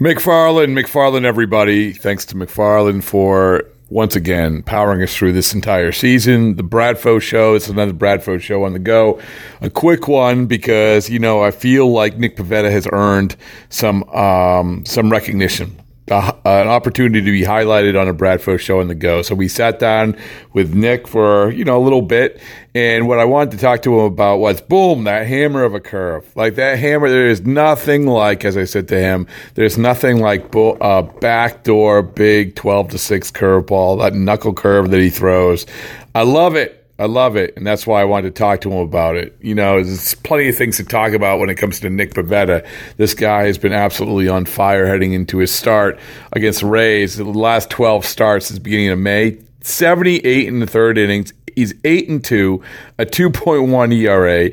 McFarland, McFarland, everybody. Thanks to McFarland for once again powering us through this entire season. The Bradfo Show. It's another Bradfo Show on the go. A quick one because you know I feel like Nick Pivetta has earned some um, some recognition uh, an opportunity to be highlighted on a Bradfo show on the go. So we sat down with Nick for, you know, a little bit. And what I wanted to talk to him about was boom, that hammer of a curve. Like that hammer, there is nothing like, as I said to him, there's nothing like a uh, backdoor big 12 to 6 curveball, that knuckle curve that he throws. I love it. I love it, and that's why I wanted to talk to him about it. You know, there's plenty of things to talk about when it comes to Nick Pivetta. This guy has been absolutely on fire heading into his start against Rays. The last 12 starts since beginning of May, 78 in the third innings. He's eight and two, a 2.1 ERA,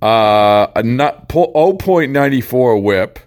uh, a 0.94 WHIP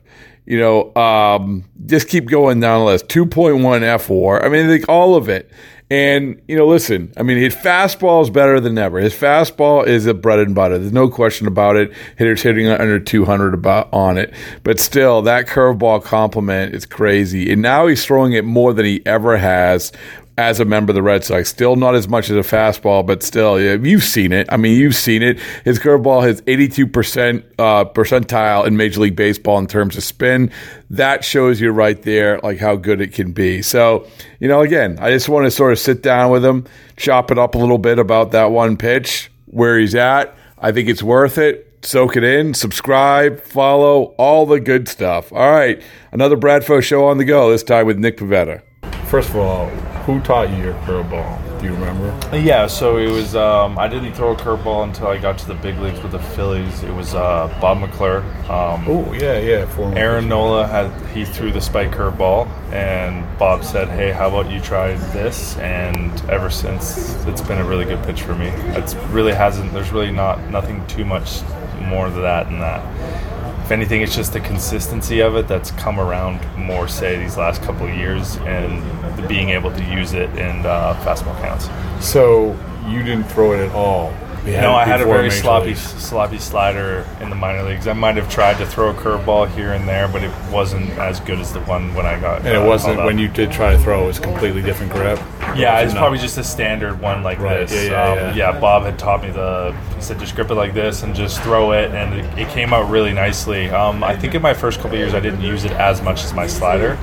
you know, um, just keep going down the list. 2.1 fWAR. I mean, like all of it. And, you know, listen, I mean, his fastball is better than ever. His fastball is a bread and butter. There's no question about it. Hitters hitting under 200 about on it. But still, that curveball complement is crazy. And now he's throwing it more than he ever has as a member of the Red Sox. Still not as much as a fastball, but still, you've seen it. I mean, you've seen it. His curveball has 82% uh, percentile in Major League Baseball in terms of spin. That shows you right there, like how good it can be. So, you know, again, I just want to sort of sit down with him, chop it up a little bit about that one pitch, where he's at. I think it's worth it soak it in, subscribe, follow, all the good stuff. All right, another Bradfo show on the go, this time with Nick Pivetta. First of all, who taught you your curveball? Do you remember? Yeah, so it was. Um, I didn't throw a curveball until I got to the big leagues with the Phillies. It was uh, Bob McClure. Um, oh yeah, yeah. Former Aaron Nola had he threw the spike curveball, and Bob said, "Hey, how about you try this?" And ever since, it's been a really good pitch for me. It's really hasn't. There's really not nothing too much more to that than that if anything, it's just the consistency of it that's come around more, say, these last couple of years, and the being able to use it in uh, fastball counts. So you didn't throw it at all no, I had a very sloppy, sloppy slider in the minor leagues. I might have tried to throw a curveball here and there, but it wasn't as good as the one when I got. And uh, it wasn't when you did try to throw; it was completely different grip. Yeah, it's probably just a standard one like right. this. Yeah, yeah, um, yeah. yeah, Bob had taught me the. He said just grip it like this and just throw it, and it, it came out really nicely. Um, I think in my first couple years, I didn't use it as much as my slider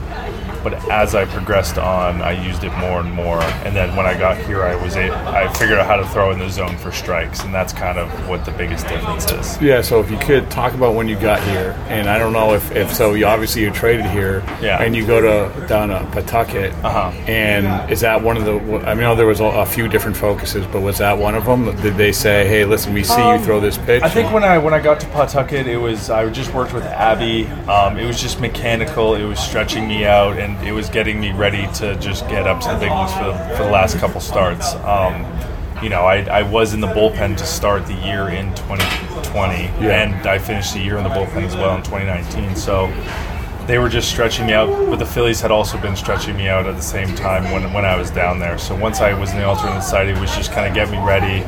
but as I progressed on, I used it more and more. And then when I got here, I was a, I figured out how to throw in the zone for strikes, and that's kind of what the biggest difference is. Yeah. So if you could talk about when you got here, and I don't know if, if so, you obviously you traded here, yeah. and you go to down to Pawtucket, uh-huh. and is that one of the? I mean, I know there was a, a, few different focuses, but was that one of them? Did they say, "Hey, listen, we see um, you throw this pitch"? I think when I when I got to Pawtucket, it was I just worked with Abby. Um, it was just mechanical. It was stretching me out, and it was getting me ready to just get up to the big leagues for, for the last couple starts. Um, you know, I, I was in the bullpen to start the year in 2020, yeah. and I finished the year in the bullpen as well in 2019. So they were just stretching me out, but the Phillies had also been stretching me out at the same time when, when I was down there. So once I was in the alternate site, it was just kind of get me ready.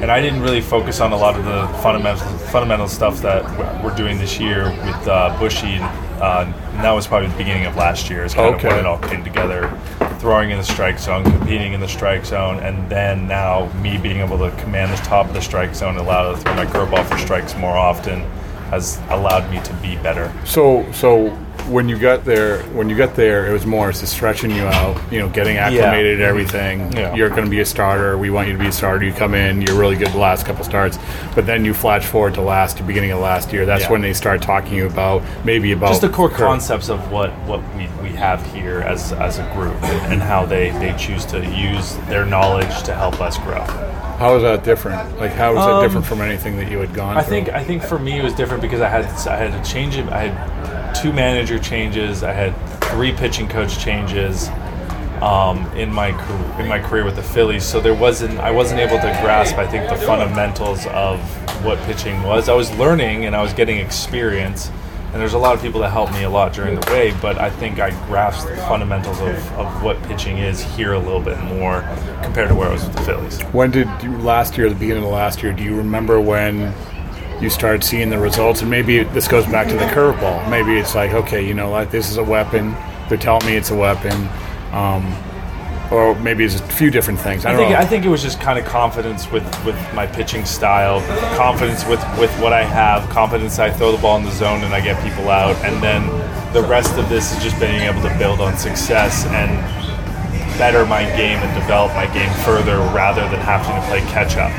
And I didn't really focus on a lot of the fundamental fundamental stuff that we're doing this year with uh, Bushy uh, and that was probably the beginning of last year. Is kind okay. of when it all came together. Throwing in the strike zone, competing in the strike zone, and then now me being able to command the top of the strike zone, and allow to throw my curveball for strikes more often, has allowed me to be better. So, so when you got there, when you got there, it was more just stretching you out, you know, getting acclimated everything. Yeah. You're going to be a starter. We want you to be a starter. You come in, you're really good the last couple starts, but then you flash forward to last, the beginning of last year. That's yeah. when they start talking you about maybe about just the core concepts of what what we, we have here as as a group and how they they choose to use their knowledge to help us grow. How is that different? Like, how is um, that different from anything that you had gone? I through? think I think for me it was different because I had I had to change it. I had two manager changes. I had three pitching coach changes um, in my in my career with the Phillies. So there wasn't I wasn't able to grasp I think the fundamentals of what pitching was. I was learning and I was getting experience. And there's a lot of people that helped me a lot during the way, but I think I grasped the fundamentals of, of what pitching is here a little bit more compared to where I was with the Phillies. When did you last year, the beginning of last year, do you remember when you start seeing the results, and maybe this goes back to the curveball. Maybe it's like, okay, you know like this is a weapon. They're telling me it's a weapon. Um, or maybe it's a few different things. I, I don't think know. I think it was just kind of confidence with, with my pitching style, confidence with, with what I have, confidence I throw the ball in the zone and I get people out, and then the rest of this is just being able to build on success and better my game and develop my game further rather than having to play catch up.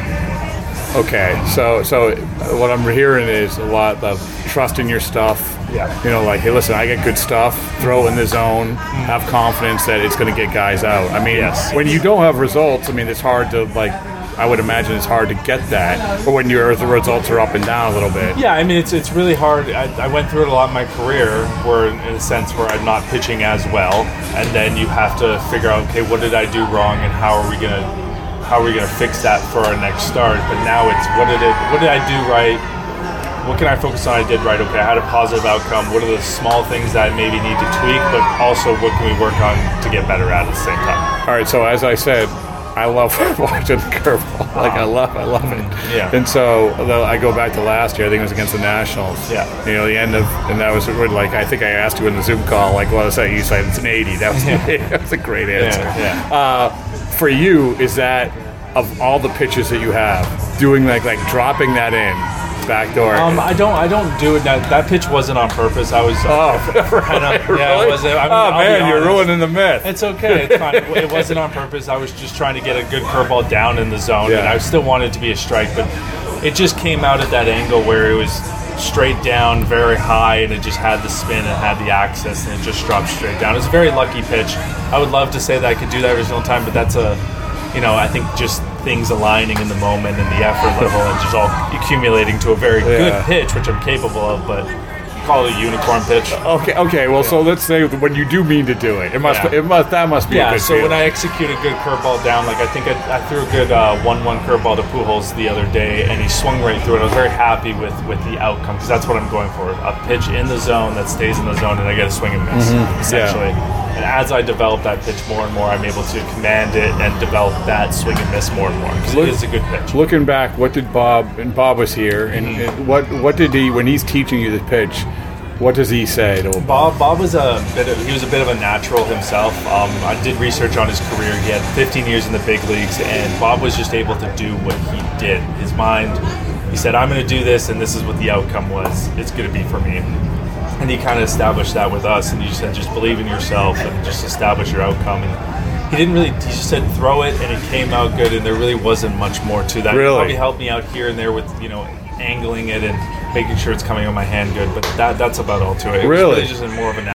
Okay, so so what I'm hearing is a lot of trust in your stuff. Yeah. You know, like, hey, listen, I get good stuff. Throw in the zone. Mm. Have confidence that it's going to get guys out. I mean, Yes. when you don't have results, I mean, it's hard to like. I would imagine it's hard to get that, or when your the results are up and down a little bit. Yeah, I mean it's it's really hard. I, I went through it a lot in my career, where in a sense where I'm not pitching as well, and then you have to figure out, okay, what did I do wrong, and how are we gonna how are we gonna fix that for our next start? But now it's what did it what did I do right? What can I focus on? I did right. Okay, I had a positive outcome. What are the small things that I maybe need to tweak, but also what can we work on to get better at at the same time? All right, so as I said, I love watching the curveball. Like I love, I love it. Yeah. And so though I go back to last year. I think it was against the Nationals. Yeah. You know, the end of, and that was really like I think I asked you in the Zoom call, like, what was that? You said it's an 80. That was that was a great answer. yeah. Uh, for you, is that of all the pitches that you have, doing like like dropping that in backdoor? Um, I don't. I don't do it. That, that pitch wasn't on purpose. I was. oh, I know, yeah, it. I mean, oh I'll man, you're ruining the myth. It's okay. It's fine. It wasn't on purpose. I was just trying to get a good curveball down in the zone, Yeah. and I still wanted it to be a strike, but it just came out at that angle where it was straight down, very high, and it just had the spin and had the access, and it just dropped straight down. It was a very lucky pitch. I would love to say that I could do that every single time, but that's a, you know, I think just things aligning in the moment and the effort level and just all accumulating to a very Yeah. good pitch, which I'm capable of, but call it a unicorn pitch. Okay, okay. Well, so let's say when you do mean to do it, it must, Yeah. it must, that must be a Yeah, so when. I execute a good curveball down, like I think I, I threw a good uh, one-one curveball to Pujols the other day, and he swung right through it. I was very happy with with the outcome because that's what I'm going for: a pitch in the zone that stays in the zone, and I get a swing and miss, essentially. And as I develop that pitch more and more, I'm able to command it and develop that swing and miss more and more because it is a good pitch. Looking back, what did Bob and Bob was here, and Mm-hmm. and what what did he when he's teaching you the pitch? What does he say to him? Bob, Bob was a bit. Of, he was a bit of a natural himself. Um, I did research on his career. He had 15 years in the big leagues, and Bob was just able to do what he did. His mind. He said, "I'm going to do this, and this is what the outcome was. It's going to be for me." And he kind of established that with us. And he said, "Just believe in yourself, and just establish your outcome." And he didn't really. He just said, "Throw it," and it came out good. And there really wasn't much more to that. Really? He probably helped me out here and there with you know angling it and making sure it's coming on my hand good. But that that's about all to it. It Really? really just more of a